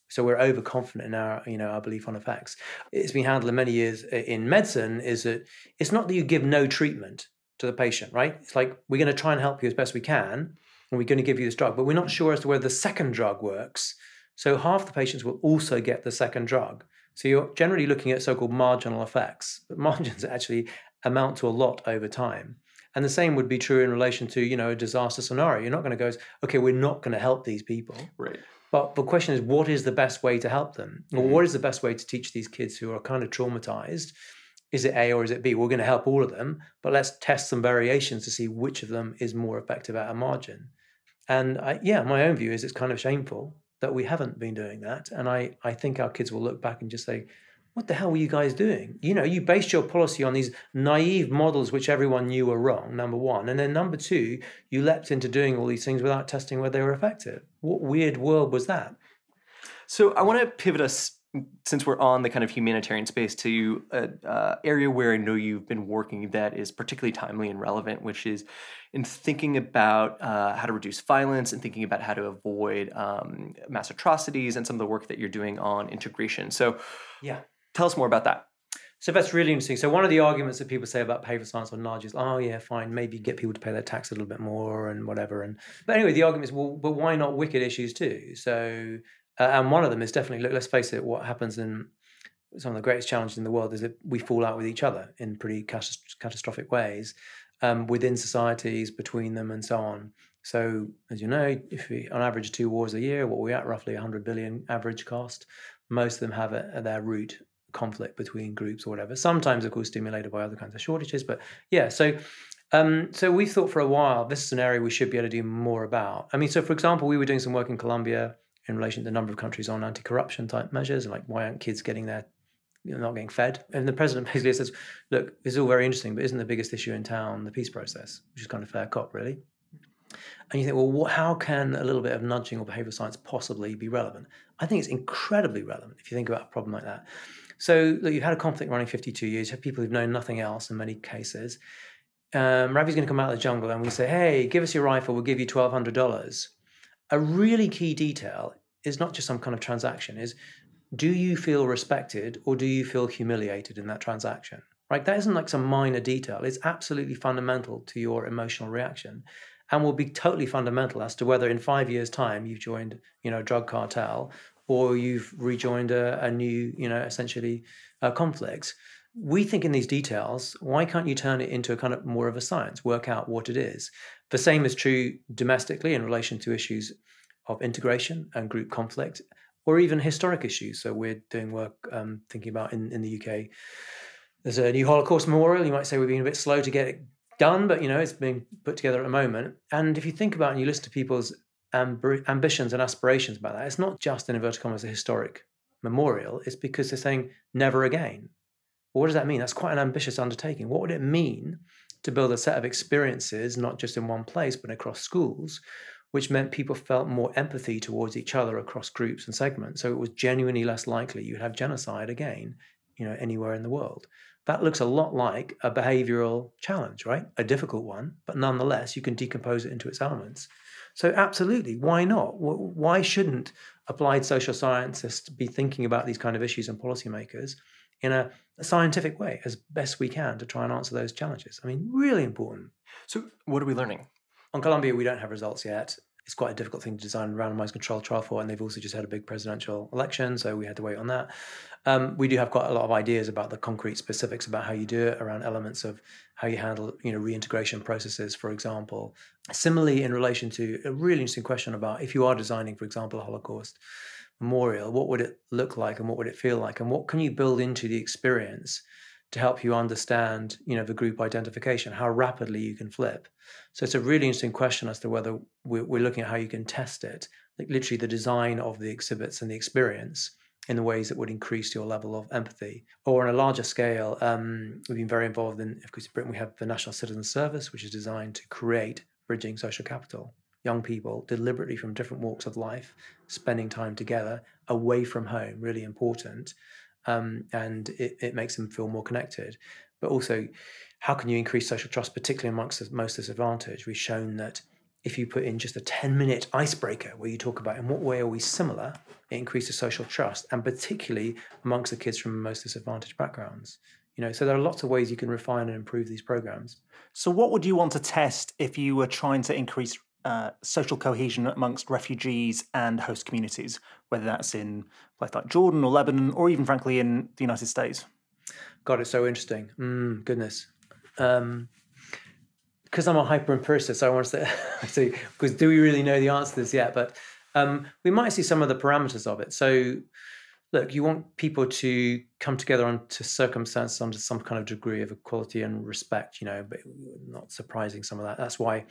so we're overconfident in our you know our belief on effects it's been handled in many years in medicine is that it's not that you give no treatment to the patient right it's like we're going to try and help you as best we can and we're going to give you this drug but we're not sure as to whether the second drug works so half the patients will also get the second drug so you're generally looking at so-called marginal effects but margins actually amount to a lot over time and the same would be true in relation to, you know, a disaster scenario. You're not going to go, okay, we're not going to help these people. Right. But the question is, what is the best way to help them? Or mm-hmm. what is the best way to teach these kids who are kind of traumatized is it A or is it B? We're going to help all of them, but let's test some variations to see which of them is more effective at a margin. And I, yeah, my own view is it's kind of shameful that we haven't been doing that. And I, I think our kids will look back and just say, what the hell were you guys doing? You know, you based your policy on these naive models which everyone knew were wrong, number one. And then number two, you leapt into doing all these things without testing whether they were effective. What weird world was that? So I want to pivot us since we're on the kind of humanitarian space to an uh, area where I know you've been working that is particularly timely and relevant, which is in thinking about uh, how to reduce violence and thinking about how to avoid um, mass atrocities and some of the work that you're doing on integration. So, yeah, tell us more about that. So that's really interesting. So one of the arguments that people say about pay for science or nudge is, oh yeah, fine, maybe get people to pay their tax a little bit more and whatever. And but anyway, the argument is, well, but why not wicked issues too? So uh, and one of them is definitely, look, let's face it, what happens in some of the greatest challenges in the world is that we fall out with each other in pretty catastrophic ways um, within societies, between them, and so on. So, as you know, if we, on average two wars a year, what we're at roughly 100 billion average cost, most of them have at their root conflict between groups or whatever. Sometimes, of course, stimulated by other kinds of shortages. But yeah, so um, so we thought for a while this is an area we should be able to do more about. I mean, so for example, we were doing some work in Colombia in relation to the number of countries on anti-corruption type measures, like why aren't kids getting their you know, not getting fed. And the president basically says, look, this is all very interesting, but isn't the biggest issue in town the peace process, which is kind of fair cop, really? And you think, well, what, how can a little bit of nudging or behavioral science possibly be relevant? I think it's incredibly relevant if you think about a problem like that. So look, you've had a conflict running 52 years, you have people who've known nothing else in many cases. Um, Ravi's going to come out of the jungle and we say, hey, give us your rifle, we'll give you $1,200 a really key detail is not just some kind of transaction is do you feel respected or do you feel humiliated in that transaction? Right? That isn't like some minor detail. It's absolutely fundamental to your emotional reaction and will be totally fundamental as to whether in five years time you've joined you know a drug cartel or you've rejoined a, a new you know essentially a conflict. We think in these details why can't you turn it into a kind of more of a science work out what it is the same is true domestically in relation to issues of integration and group conflict, or even historic issues. So we're doing work um, thinking about in, in the UK. There's a new Holocaust memorial. You might say we've been a bit slow to get it done, but you know it's being put together at the moment. And if you think about and you listen to people's amb- ambitions and aspirations about that, it's not just in inverted commas a historic memorial. It's because they're saying never again. Well, what does that mean? That's quite an ambitious undertaking. What would it mean to build a set of experiences, not just in one place, but across schools, which meant people felt more empathy towards each other across groups and segments. So it was genuinely less likely you'd have genocide again, you know, anywhere in the world. That looks a lot like a behavioral challenge, right? A difficult one, but nonetheless, you can decompose it into its elements. So, absolutely, why not? Why shouldn't applied social scientists be thinking about these kind of issues and policymakers in a, a, scientific way as best we can to try and answer those challenges. I mean, really important. So, what are we learning? On Colombia, we don't have results yet. It's quite a difficult thing to design a randomized controlled trial for, and they've also just had a big presidential election, so we had to wait on that. Um, we do have quite a lot of ideas about the concrete specifics about how you do it, around elements of how you handle, you know, reintegration processes, for example. Similarly, in relation to a really interesting question about if you are designing, for example, a Holocaust memorial, what would it look like and what would it feel like? And what can you build into the experience to help you understand, you know, the group identification, how rapidly you can flip? So it's a really interesting question as to whether we're, looking at how you can test it, like literally the design of the exhibits and the experience in the ways that would increase your level of empathy. Or on a larger scale, um, we've been very involved in, of course, in Britain, we have the National Citizen Service, which is designed to create bridging social capital young people deliberately from different walks of life, spending time together away from home, really important. Um, and it, it makes them feel more connected. But also, how can you increase social trust, particularly amongst the most disadvantaged? We've shown that if you put in just a 10 minute icebreaker where you talk about in what way are we similar, it increases social trust, and particularly amongst the kids from most disadvantaged backgrounds. You know, so there are lots of ways you can refine and improve these programs. So, what would you want to test if you were trying to increase uh, social cohesion amongst refugees and host communities, whether that's in places like Jordan or Lebanon, or even, frankly, in the United States. God, it's so interesting. Mm, goodness. Um, because I'm a hyper empiricist, I want to say, because do we really know the answer to this yet? But um, we might see some of the parameters of it. So look, you want people to come together onto circumstances under some kind of degree of equality and respect, you know, but not surprising some of that. That's why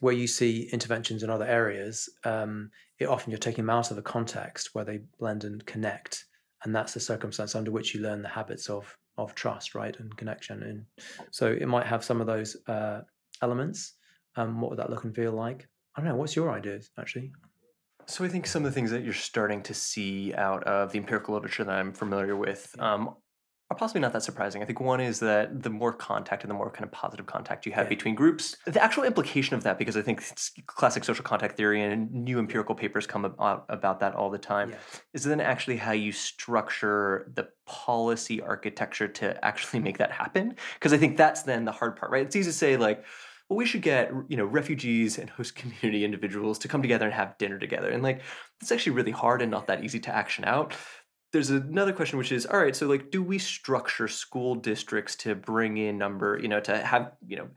where you see interventions in other areas, um, it often you're taking them out of the context where they blend and connect. And that's the circumstance under which you learn the habits of of trust, right, and connection. And so it might have some of those uh, elements. Um, what would that look and feel like? I don't know. What's your ideas, actually? So I think some of the things that you're starting to see out of the empirical literature that I'm familiar with um, are possibly not that surprising. I think one is that the more contact and the more kind of positive contact you have yeah. between groups, the actual implication of that, because I think it's classic social contact theory and new empirical papers come about, uh, about that all the time, yeah. is then actually how you structure the policy architecture to actually make that happen. Because I think that's then the hard part, right? It's easy to say like, well, we should get you know refugees and host community individuals to come together and have dinner together, and like it's actually really hard and not that easy to action out. There's another question, which is, all right, so like, do we structure school districts to bring in number, you know, to have you know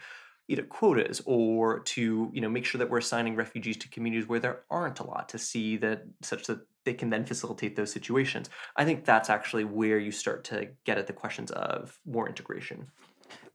either quotas or to you know make sure that we're assigning refugees to communities where there aren't a lot to see that such that they can then facilitate those situations? I think that's actually where you start to get at the questions of more integration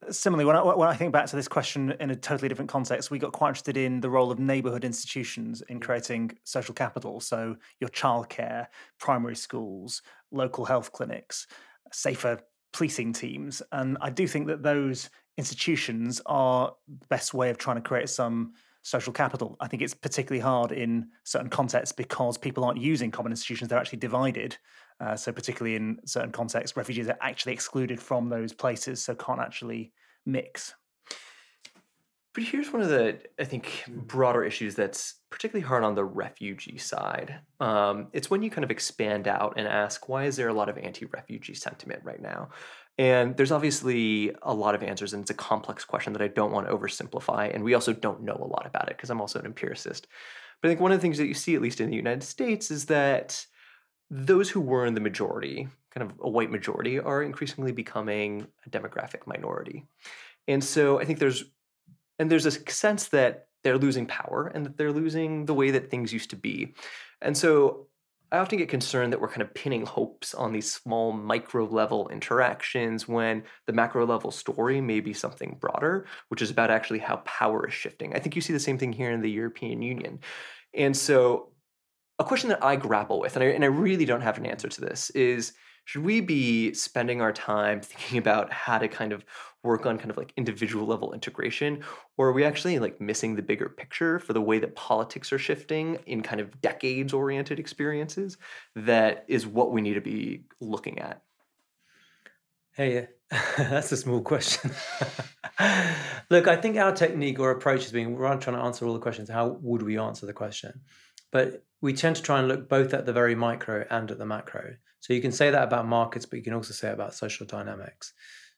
Similarly, when I, when I think back to this question in a totally different context, we got quite interested in the role of neighbourhood institutions in creating social capital. So, your childcare, primary schools, local health clinics, safer policing teams. And I do think that those institutions are the best way of trying to create some social capital. I think it's particularly hard in certain contexts because people aren't using common institutions, they're actually divided. Uh, so, particularly in certain contexts, refugees are actually excluded from those places, so can't actually mix. But here's one of the, I think, broader issues that's particularly hard on the refugee side. Um, it's when you kind of expand out and ask, why is there a lot of anti refugee sentiment right now? And there's obviously a lot of answers, and it's a complex question that I don't want to oversimplify. And we also don't know a lot about it because I'm also an empiricist. But I think one of the things that you see, at least in the United States, is that those who were in the majority, kind of a white majority, are increasingly becoming a demographic minority. And so I think there's, and there's a sense that they're losing power and that they're losing the way that things used to be. And so I often get concerned that we're kind of pinning hopes on these small micro level interactions when the macro level story may be something broader, which is about actually how power is shifting. I think you see the same thing here in the European Union. And so, a question that I grapple with, and I, and I really don't have an answer to this, is should we be spending our time thinking about how to kind of work on kind of like individual level integration? Or are we actually like missing the bigger picture for the way that politics are shifting in kind of decades oriented experiences that is what we need to be looking at? Hey that's a small question. Look i think our technique or approach has been we're not trying to answer all the questions. How would we answer the question? But we tend to try and look both at the very micro and at the macro so you can say that about markets but you can also say about social dynamics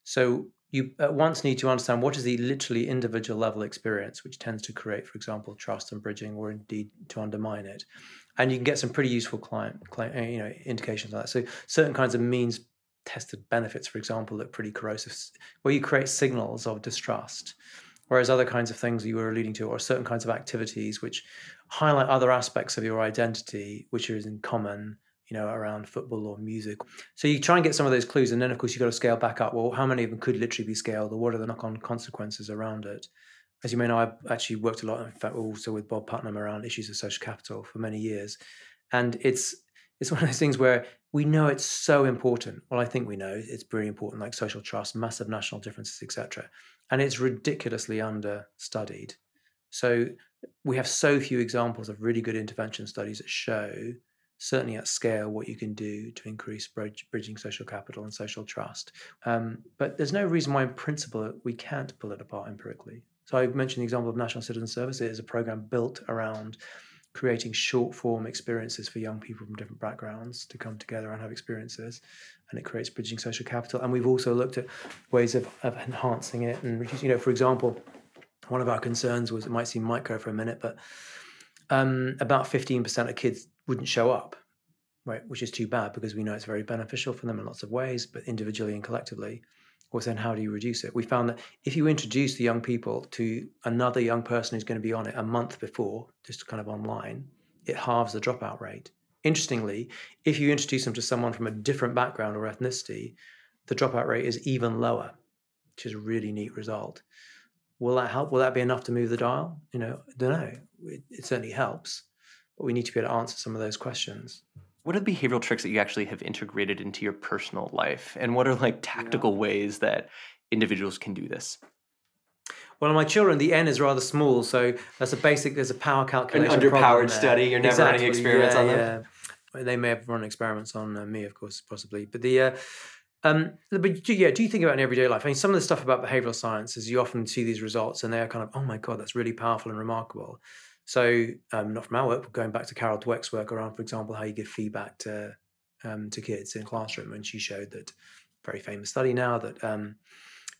so you at once need to understand what is the literally individual level experience, which tends to create, for example, trust and bridging, or indeed to undermine it. And you can get some pretty useful client, client you know, indications like that. So certain kinds of means tested benefits, for example, look pretty corrosive, where you create signals of distrust. Whereas other kinds of things you were alluding to, or certain kinds of activities which highlight other aspects of your identity, which are in common, you know, around football or music. So you try and get some of those clues, and then of course you've got to scale back up. Well, how many of them could literally be scaled, or what are the knock-on consequences around it? As you may know, I've actually worked a lot, in fact, also with Bob Putnam around issues of social capital for many years, and it's it's one of those things where we know it's so important. Well, I think we know it's very important, like social trust, massive national differences, etc. And it's ridiculously understudied. So we have so few examples of really good intervention studies that show certainly at scale, what you can do to increase bridge, bridging social capital and social trust. Um, but there's no reason why, in principle, we can't pull it apart empirically. So I mentioned the example of National Citizen Service. It is a program built around creating short form experiences for young people from different backgrounds to come together and have experiences. And it creates bridging social capital. And we've also looked at ways of, of enhancing it and reducing, you know, for example, one of our concerns was it might seem micro for a minute, but um, about 15% of kids wouldn't show up, right? Which is too bad because we know it's very beneficial for them in lots of ways, but individually and collectively. Was then how do you reduce it? We found that if you introduce the young people to another young person who's going to be on it a month before, just kind of online, it halves the dropout rate. interestingly, if you introduce them to someone from a different background or ethnicity, the dropout rate is even lower, which is a really neat result. Will that help? Will that be enough to move the dial? You know, I don't know. It, it certainly helps, but we need to be able to answer some of those questions. What are the behavioral tricks that you actually have integrated into your personal life? And what are like tactical yeah. ways that individuals can do this? Well, my children, the n is rather small, so that's a basic. There's a power calculation. An underpowered study. You're never exactly. running experiments yeah, on them. Yeah. They may have run experiments on uh, me, of course, possibly. But the, uh, um, but yeah, do you think about in everyday life? I mean, some of the stuff about behavioral science is you often see these results, and they are kind of, oh my god, that's really powerful and remarkable. So, um, not from our work, but going back to Carol Dweck's work around, for example, how you give feedback to um, to kids in classroom, and she showed that very famous study now that um,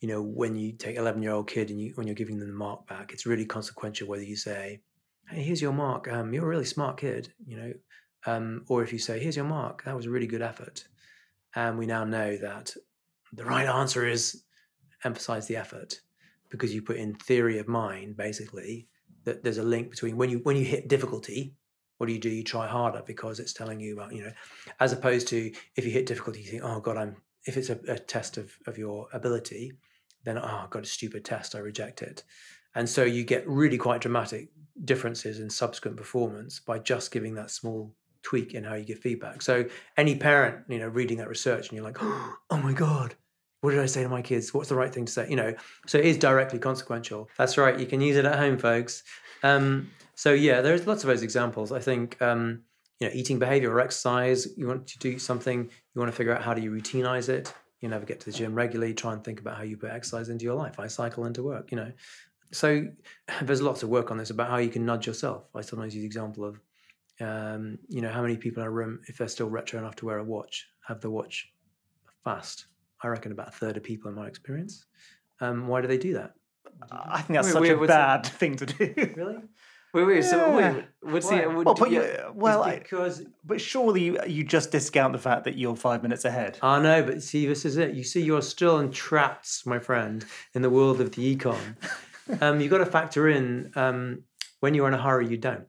you know, when you take 11 year old kid and you, when you're giving them the mark back, it's really consequential whether you say, Hey, here's your mark. Um, you're a really smart kid, you know, um, or if you say, here's your mark, that was a really good effort. And we now know that the right answer is emphasize the effort because you put in theory of mind, basically, that there's a link between when you, when you hit difficulty, what do you do? You try harder because it's telling you about, you know, as opposed to if you hit difficulty, you think, oh God, I'm, if it's a, a test of, of your ability, then oh, got a stupid test, I reject it. And so you get really quite dramatic differences in subsequent performance by just giving that small tweak in how you give feedback. So any parent, you know, reading that research and you're like, oh my God, what did I say to my kids? What's the right thing to say? You know, so it is directly consequential. That's right. You can use it at home, folks. Um, so yeah, there's lots of those examples. I think, um, you know, eating behavior or exercise, you want to do something, you want to figure out how do you routinize it you never get to the gym regularly try and think about how you put exercise into your life i cycle into work you know so there's lots of work on this about how you can nudge yourself i sometimes use the example of um, you know how many people in a room if they're still retro enough to wear a watch have the watch fast i reckon about a third of people in my experience um, why do they do that i think that's wait, such wait, a bad thing to do really Wait, wait. Yeah. So wait, what's Why? the? What, well, but you, well, because I, but surely you, you just discount the fact that you're five minutes ahead. I know, but see, this is it. You see, you're still entrapped, my friend, in the world of the econ. um, you've got to factor in um, when you're in a hurry, you don't.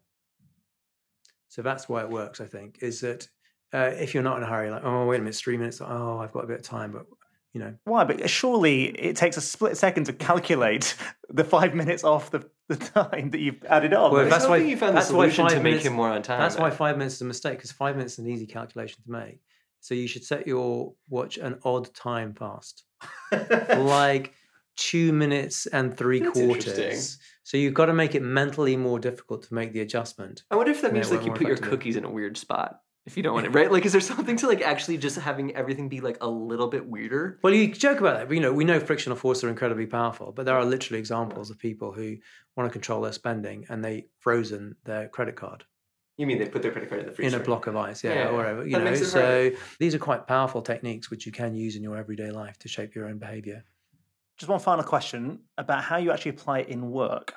So that's why it works. I think is that uh, if you're not in a hurry, like oh wait a minute, it's three minutes. Oh, I've got a bit of time, but you know. Why? But surely it takes a split second to calculate the five minutes off the, the time that you've added on. Well that's why you found that's the solution to minutes, make him more on time that's why five minutes is a mistake because five minutes is an easy calculation to make. So you should set your watch an odd time fast. Like two minutes and three that's quarters so you've got to make it mentally more difficult to make the adjustment i wonder if that means like you put your cookies in a weird spot if you don't want it right? Like is there something to like actually just having everything be like a little bit weirder? Well you joke about that but you know we know frictional forces are incredibly powerful but there are literally examples of people who want to control their spending and they frozen their credit card. You mean they put their credit card in the freezer in a block of ice yeah, yeah or whatever you that know so right. these are quite powerful techniques which you can use in your everyday life to shape your own behavior just one final question about how you actually apply it in work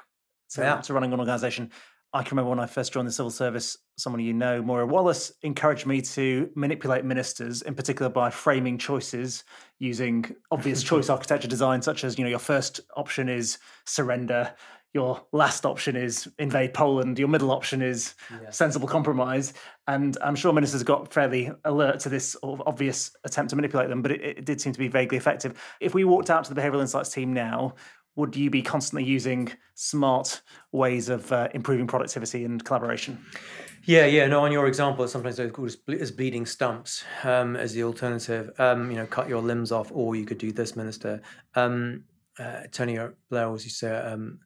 so yeah. to running an organization I can remember when I first joined the civil service, someone you know, Moira Wallace, encouraged me to manipulate ministers, in particular by framing choices using obvious choice architecture design, such as, you know, your first option is surrender, your last option is invade Poland, your middle option is yeah. sensible compromise. And I'm sure ministers got fairly alert to this sort of obvious attempt to manipulate them, but it, it did seem to be vaguely effective. If we walked out to the behavioral insights team now, would you be constantly using smart ways of uh, improving productivity and collaboration? Yeah, yeah. No, on your example, sometimes they're called as bleeding stumps um, as the alternative. Um, you know, cut your limbs off, or you could do this, Minister. Um, uh, Tony Blair was used to say, um,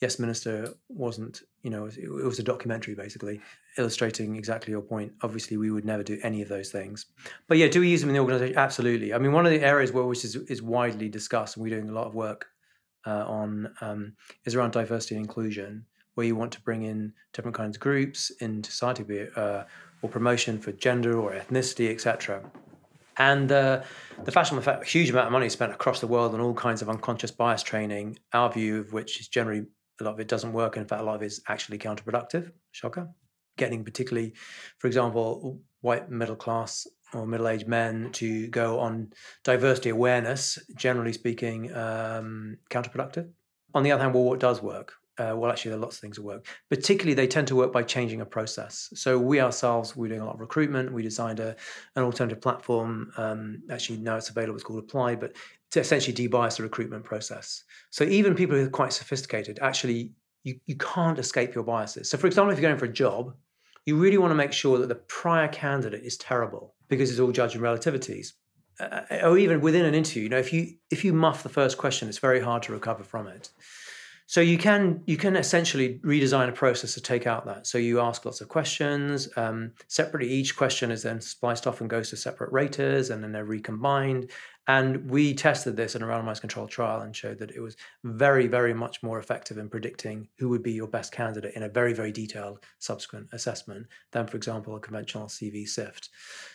"Yes, Minister," wasn't. You know, it was a documentary basically illustrating exactly your point. Obviously, we would never do any of those things. But yeah, do we use them in the organisation? Absolutely. I mean, one of the areas where which is, is widely discussed, and we're doing a lot of work uh, on um, is around diversity and inclusion, where you want to bring in different kinds of groups in society, be it, uh, or promotion for gender or ethnicity, etc. And uh, the fashion effect, a huge amount of money spent across the world on all kinds of unconscious bias training. Our view of which is generally a lot of it doesn't work. In fact, a lot of it is actually counterproductive. Shocker. Getting particularly, for example, white middle class or middle-aged men to go on diversity awareness, generally speaking, um, counterproductive. On the other hand, well, what does work? Uh, well, actually, there are lots of things that work. Particularly, they tend to work by changing a process. So we ourselves, we're doing a lot of recruitment. We designed a, an alternative platform. Um, actually, now it's available. It's called Apply, but to essentially debias the recruitment process. So even people who are quite sophisticated, actually, you, you can't escape your biases. So, for example, if you're going for a job, you really want to make sure that the prior candidate is terrible because it's all judging relativities. Uh, or even within an interview, you know, if you if you muff the first question, it's very hard to recover from it. So you can you can essentially redesign a process to take out that. So you ask lots of questions um, separately. Each question is then spliced off and goes to separate raters, and then they're recombined. And we tested this in a randomized controlled trial and showed that it was very, very much more effective in predicting who would be your best candidate in a very, very detailed subsequent assessment than, for example, a conventional CV SIFT.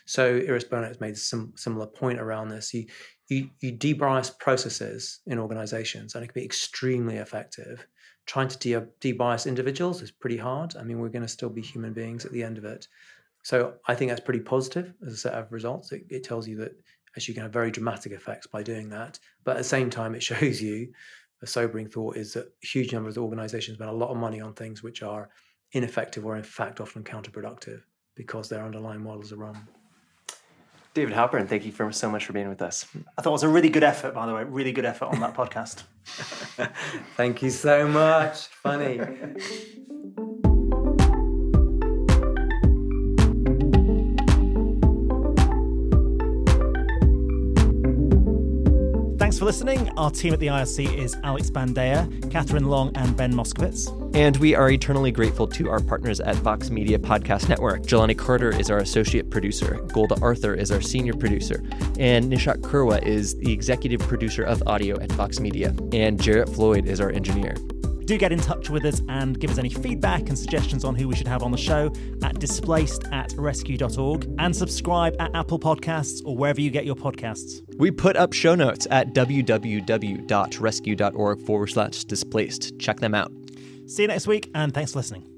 So Iris Bohnet has made sim- similar point around this. You, you, you debias processes in organizations and it can be extremely effective. Trying to de- debias individuals is pretty hard. I mean, we're going to still be human beings at the end of it. So I think that's pretty positive as a set of results. It, it tells you that actually you can have very dramatic effects by doing that. But at the same time, it shows you a sobering thought is that a huge number of organizations spend a lot of money on things which are ineffective or in fact often counterproductive because their underlying models are wrong. David Halpern, thank you for so much for being with us. I thought it was a really good effort, by the way, really good effort on that podcast. thank you so much. Funny. Thanks for listening. Our team at the IRC is Alex Bandea, Catherine Long, and Ben Moskowitz. And we are eternally grateful to our partners at Vox Media Podcast Network. Jelani Carter is our associate producer, Golda Arthur is our senior producer, and Nishat Kurwa is the executive producer of audio at Vox Media, and Jarrett Floyd is our engineer. Do get in touch with us and give us any feedback and suggestions on who we should have on the show at displaced at rescue.org and subscribe at Apple Podcasts or wherever you get your podcasts. We put up show notes at www.rescue.org forward slash displaced. Check them out. See you next week and thanks for listening.